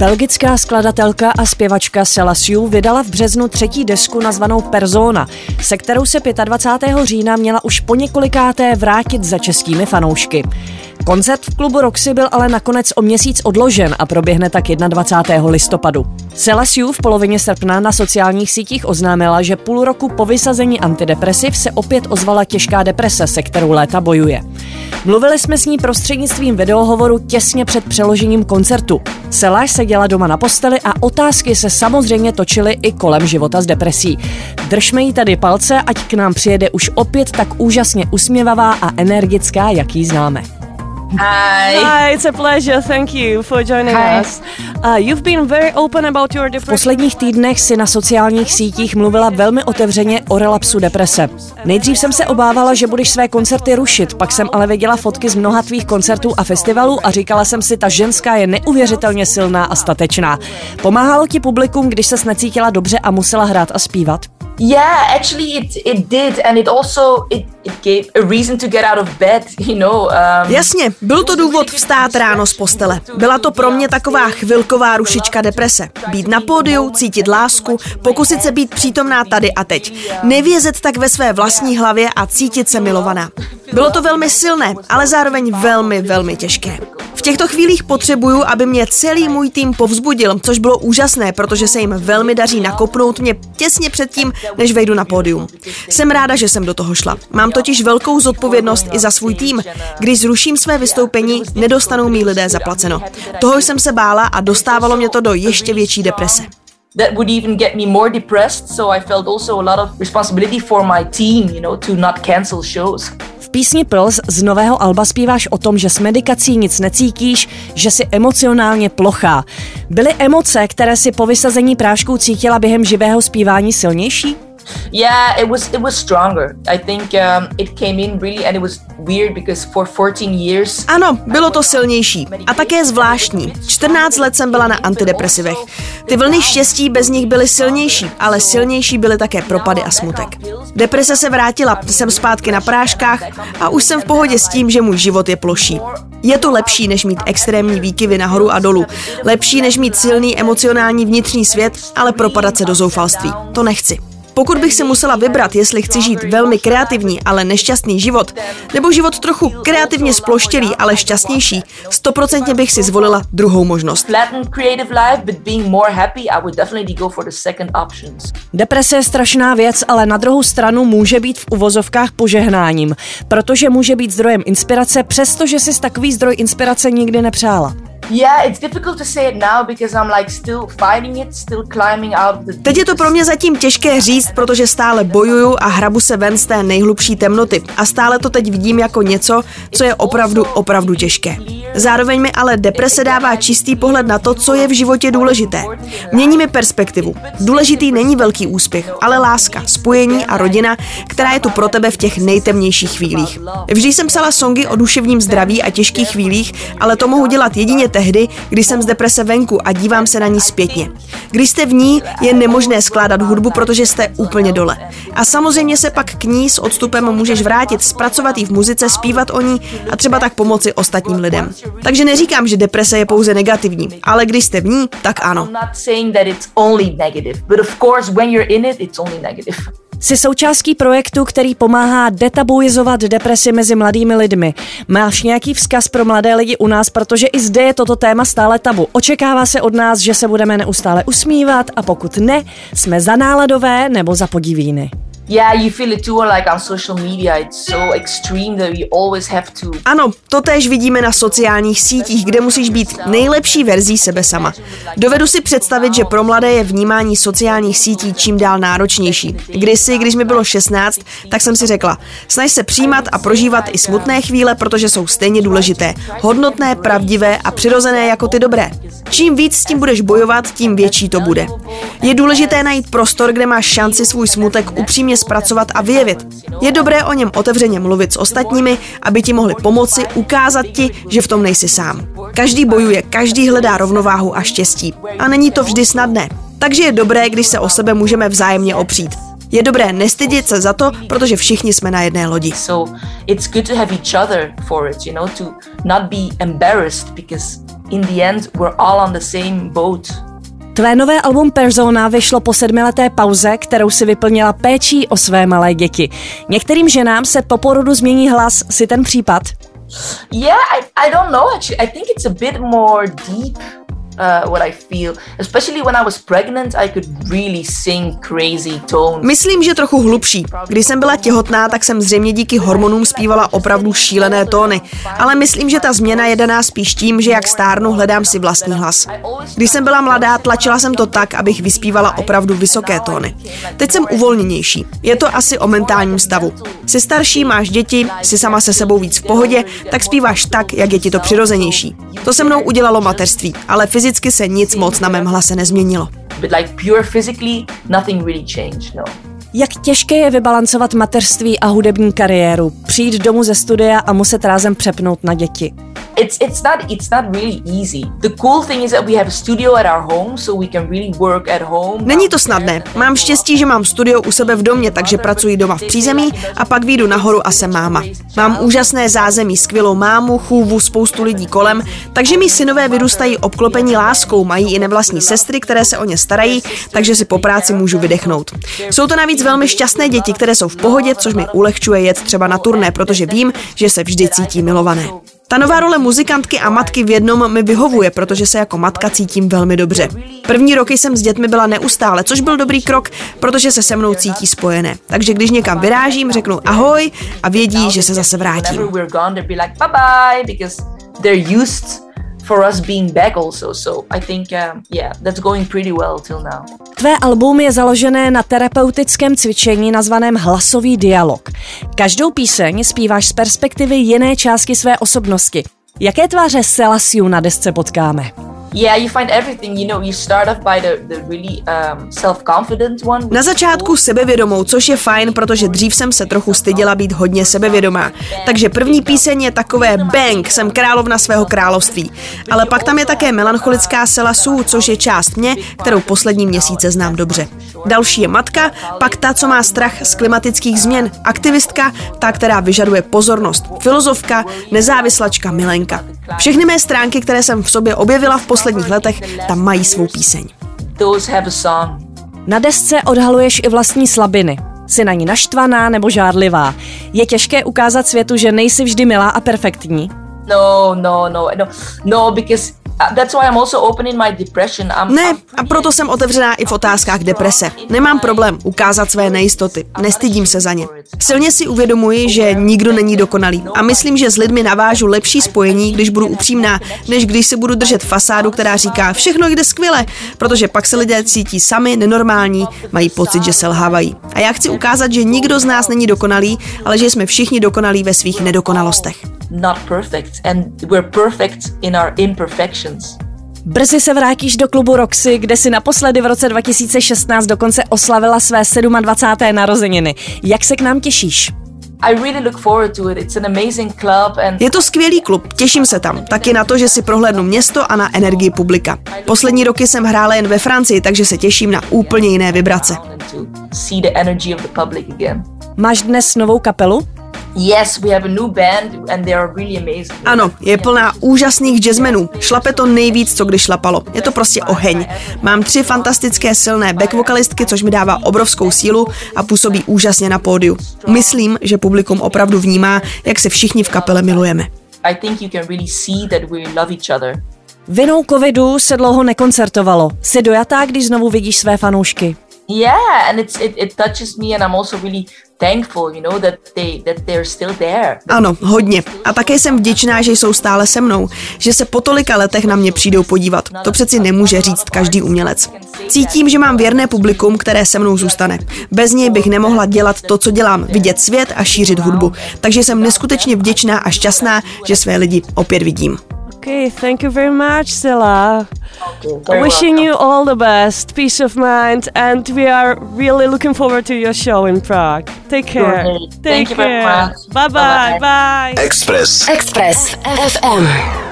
Belgická skladatelka a zpěvačka Sela Sue vydala v březnu třetí desku nazvanou Persona, se kterou se 25. října měla už po několikáté vrátit za českými fanoušky. Koncert v klubu Roxy byl ale nakonec o měsíc odložen a proběhne tak 21. listopadu. Sue v polovině srpna na sociálních sítích oznámila, že půl roku po vysazení antidepresiv se opět ozvala těžká deprese, se kterou léta bojuje. Mluvili jsme s ní prostřednictvím videohovoru těsně před přeložením koncertu. Sela seděla doma na posteli a otázky se samozřejmě točily i kolem života s depresí. Držme jí tady palce, ať k nám přijede už opět tak úžasně usměvavá a energická, jaký známe. Hi. Hi, it's a pleasure. Thank you for joining Hi. us. Uh, you've been very open about your depression. V posledních týdnech si na sociálních sítích mluvila velmi otevřeně o relapsu deprese. Nejdřív jsem se obávala, že budeš své koncerty rušit, pak jsem ale viděla fotky z mnoha tvých koncertů a festivalů a říkala jsem si, ta ženská je neuvěřitelně silná a statečná. Pomáhalo ti publikum, když ses necítila dobře a musela hrát a zpívat? Yeah, actually, it it did, and it also it, it gave a reason to get out of bed. You know. Um, Jasně, byl to důvod vstát ráno z postele. Byla to pro mě taková chvilková rušička deprese. Být na pódiu, cítit lásku, pokusit se být přítomná tady a teď. Nevězet tak ve své vlastní hlavě a cítit se milovaná. Bylo to velmi silné, ale zároveň velmi, velmi těžké. V těchto chvílích potřebuju, aby mě celý můj tým povzbudil, což bylo úžasné, protože se jim velmi daří nakopnout mě těsně předtím, než vejdu na pódium. Jsem ráda, že jsem do toho šla. Mám totiž velkou zodpovědnost i za svůj tým. Když zruším své vystoupení, nedostanou mý lidé zaplaceno. Toho jsem se bála a dostávalo mě to do ještě větší deprese. That would even get me more depressed. So I felt also a lot of responsibility for my team, you know, to not cancel shows. V písni Pils z nového alba zpíváš o tom, že s medikací nic necítíš, že jsi emocionálně plochá. Byly emoce, které si po vysazení prášků cítila během živého zpívání silnější? Yeah, it was it was stronger. I think um, it came in really, and it was weird because for 14 years. Ano, bylo to silnější a také zvláštní. 14 let jsem byla na antidepresivech. Ty vlny štěstí bez nich byly silnější, ale silnější byly také propady a smutek. Deprese se vrátila, jsem zpátky na práškách a už jsem v pohodě s tím, že můj život je ploší. Je to lepší, než mít extrémní výkyvy nahoru a dolů. Lepší, než mít silný emocionální vnitřní svět, ale propadat se do zoufalství. To nechci. Pokud bych si musela vybrat, jestli chci žít velmi kreativní, ale nešťastný život, nebo život trochu kreativně sploštělý, ale šťastnější, stoprocentně bych si zvolila druhou možnost. Deprese je strašná věc, ale na druhou stranu může být v uvozovkách požehnáním, protože může být zdrojem inspirace, přestože si takový zdroj inspirace nikdy nepřála. Yeah, it's difficult to say it now because I'm like still fighting it, still climbing out the. Teď je to pro mě zatím těžké říct, protože stále bojuju a hrabu se ven z té nejhlubší temnoty. A stále to teď vidím jako něco, co je opravdu, opravdu těžké. Zároveň mi ale deprese dává čistý pohled na to, co je v životě důležité. Mění mi perspektivu. Důležitý není velký úspěch, ale láska, spojení a rodina, která je tu pro tebe v těch nejtemnějších chvílích. Vždy jsem psala songy o duševním zdraví a těžkých chvílích, ale to mohu dělat jedině tehdy, když jsem z deprese venku a dívám se na ní zpětně. Když jste v ní, je nemožné skládat hudbu, protože jste úplně dole. A samozřejmě se pak k ní s odstupem můžeš vrátit, zpracovat ji v muzice, zpívat o ní a třeba tak pomoci ostatním lidem. Takže neříkám, že deprese je pouze negativní, ale když jste v ní, tak ano. Jsi součástí projektu, který pomáhá detabuizovat depresi mezi mladými lidmi. Máš nějaký vzkaz pro mladé lidi u nás, protože i zde je toto téma stále tabu. Očekává se od nás, že se budeme neustále usmívat a pokud ne, jsme za náladové nebo za podivíny. Yeah, you feel it too, like on social media. It's so extreme that we always have to. Ano, to též vidíme na sociálních sítích, kde musíš být nejlepší verzí sebe sama. Dovedu si představit, že pro mladé je vnímání sociálních sítí čím dál náročnější. Kdysi, když mi bylo 16, tak jsem si řekla, snaž se přijímat a prožívat i smutné chvíle, protože jsou stejně důležité, hodnotné, pravdivé a přirozené jako ty dobré. Čím víc s tím budeš bojovat, tím větší to bude. Je důležité najít prostor, kde máš šanci svůj smutek upřímně zpracovat a vyjevit. Je dobré o něm otevřeně mluvit s ostatními, aby ti mohli pomoci, ukázat ti, že v tom nejsi sám. Každý bojuje, každý hledá rovnováhu a štěstí. A není to vždy snadné. Takže je dobré, když se o sebe můžeme vzájemně opřít. Je dobré nestydět se za to, protože všichni jsme na jedné lodi. In the end, we're all on the same boat. Tvé nové album Persona vyšlo po sedmileté pauze, kterou si vyplnila péčí o své malé děti. Některým ženám se po porodu změní hlas, si ten případ? Yeah, I, I don't know actually. I think it's a bit more deep what I feel. Especially when I was pregnant, I could really sing crazy tones. Myslím, že trochu hlubší. Když jsem byla těhotná, tak jsem zřejmě díky hormonům zpívala opravdu šílené tóny. Ale myslím, že ta změna je daná spíš tím, že jak stárnu, hledám si vlastní hlas. Když jsem byla mladá, tlačila jsem to tak, abych vyspívala opravdu vysoké tóny. Teď jsem uvolněnější. Je to asi o mentálním stavu. Jsi starší, máš děti, jsi sama se sebou víc v pohodě, tak zpíváš tak, jak je ti to přirozenější. To se mnou udělalo mateřství, ale fyzicky se nic moc na mém hlase nezměnilo. But like pure physically, nothing really changed, no. Jak těžké je vybalancovat mateřství a hudební kariéru, přijít domů ze studia a muset rázem přepnout na děti? It's it's not it's not really easy. The cool thing is that we have a studio at our home, so we can really work at home. Není to snadné. Mám štěstí, že mám studio u sebe v domě, takže pracuji doma v přízemí a pak výjdu nahoru a jsem máma. Mám úžasné zázemí, skvělou mámu, chůvu, spoustu lidí kolem, takže mi synové vyrůstají obklopení láskou, mají i nevlastní sestry, které se o ně starají, takže si po práci můžu vydechnout. Jsou to navíc velmi šťastné děti, které jsou v pohodě, což mi ulehčuje jet třeba na turné, protože vím, že se vždy cítí milované. Ta nová role muzikantky a matky v jednom mi vyhovuje, protože se jako matka cítím velmi dobře. První roky jsem s dětmi byla neustále, což byl dobrý krok, protože se se mnou cítí spojené. Takže když někam vyrážím, řeknu ahoj a vědí, že se zase vrátím for us being back also. So I think, um, yeah, that's going pretty well till now. Tvé album je založené na terapeutickém cvičení nazvaném hlasový dialog. Každou píseň zpíváš z perspektivy jiné části své osobnosti. Jaké tváře Selasiu na desce potkáme? Na začátku sebevědomou, což je fajn, protože dřív jsem se trochu styděla být hodně sebevědomá. Takže první píseň je takové bang, jsem královna svého království. Ale pak tam je také melancholická Sela Sů, což je část mě, kterou poslední měsíce znám dobře. Další je matka, pak ta, co má strach z klimatických změn, aktivistka, ta, která vyžaduje pozornost, filozofka, nezávislačka, milenka. Všechny mé stránky, které jsem v sobě objevila v posledních letech, tam mají svou píseň. Na desce odhaluješ i vlastní slabiny. Jsi na ní naštvaná nebo žádlivá. Je těžké ukázat světu, že nejsi vždy milá a perfektní? No, no, no, no, no, because That's why I'm also open in my depression. I'm, ne, a proto jsem otevřená i v otázkách deprese. Nemám problém ukázat své nejistoty. Nestydím se za ně. Silně si uvědomuji, že nikdo není dokonalý. A myslím, že s lidmi navážu lepší spojení, když budu upřímná, než když se budu držet fasádu, která říká všechno jde skvěle, protože pak se lidé cítí sami, nenormální, mají pocit, že selhávají. A já chci ukázat, že nikdo z nás není dokonalý, ale že jsme všichni dokonalí ve svých nedokonalostech. Not perfect and we're perfect in our imperfections. Productions. Brzy se vrátíš do klubu Roxy, kde si naposledy v roce 2016 dokonce oslavila své 27. narozeniny. Jak se k nám těšíš? Je to skvělý klub, těším se tam. Taky na to, že si prohlédnu město a na energii publika. Poslední roky jsem hrála jen ve Francii, takže se těším na úplně jiné vibrace. Máš dnes novou kapelu? Yes, we have a new band and they are really amazing. Ano, je plná úžasných jazzmenů. Šlape to nejvíc, co kdy šlapalo. Je to prostě oheň. Mám tři fantastické silné back vokalistky, což mi dává obrovskou sílu a působí úžasně na pódiu. Myslím, že publikum opravdu vnímá, jak se všichni v kapele milujeme. I think you can really see that we love each other. Vinou covidu se dlouho nekoncertovalo. Jsi dojatá, když znovu vidíš své fanoušky? Yeah, and it's, it, it touches me and I'm also really thankful, you know, that they that they're still there. Ano, hodně. A také jsem vděčná, že jsou stále se mnou, že se po tolika letech na mě přijdou podívat. To přeci nemůže říct každý umělec. Cítím, že mám věrné publikum, které se mnou zůstane. Bez něj bych nemohla dělat to, co dělám, vidět svět a šířit hudbu. Takže jsem neskutečně vděčná a šťastná, že své lidi opět vidím. Okay, thank you very much, Silla. Okay, Wishing welcome. you all the best, peace of mind, and we are really looking forward to your show in Prague. Take care. Thank Take you care. very much. Bye bye. Bye. Express. Express FM.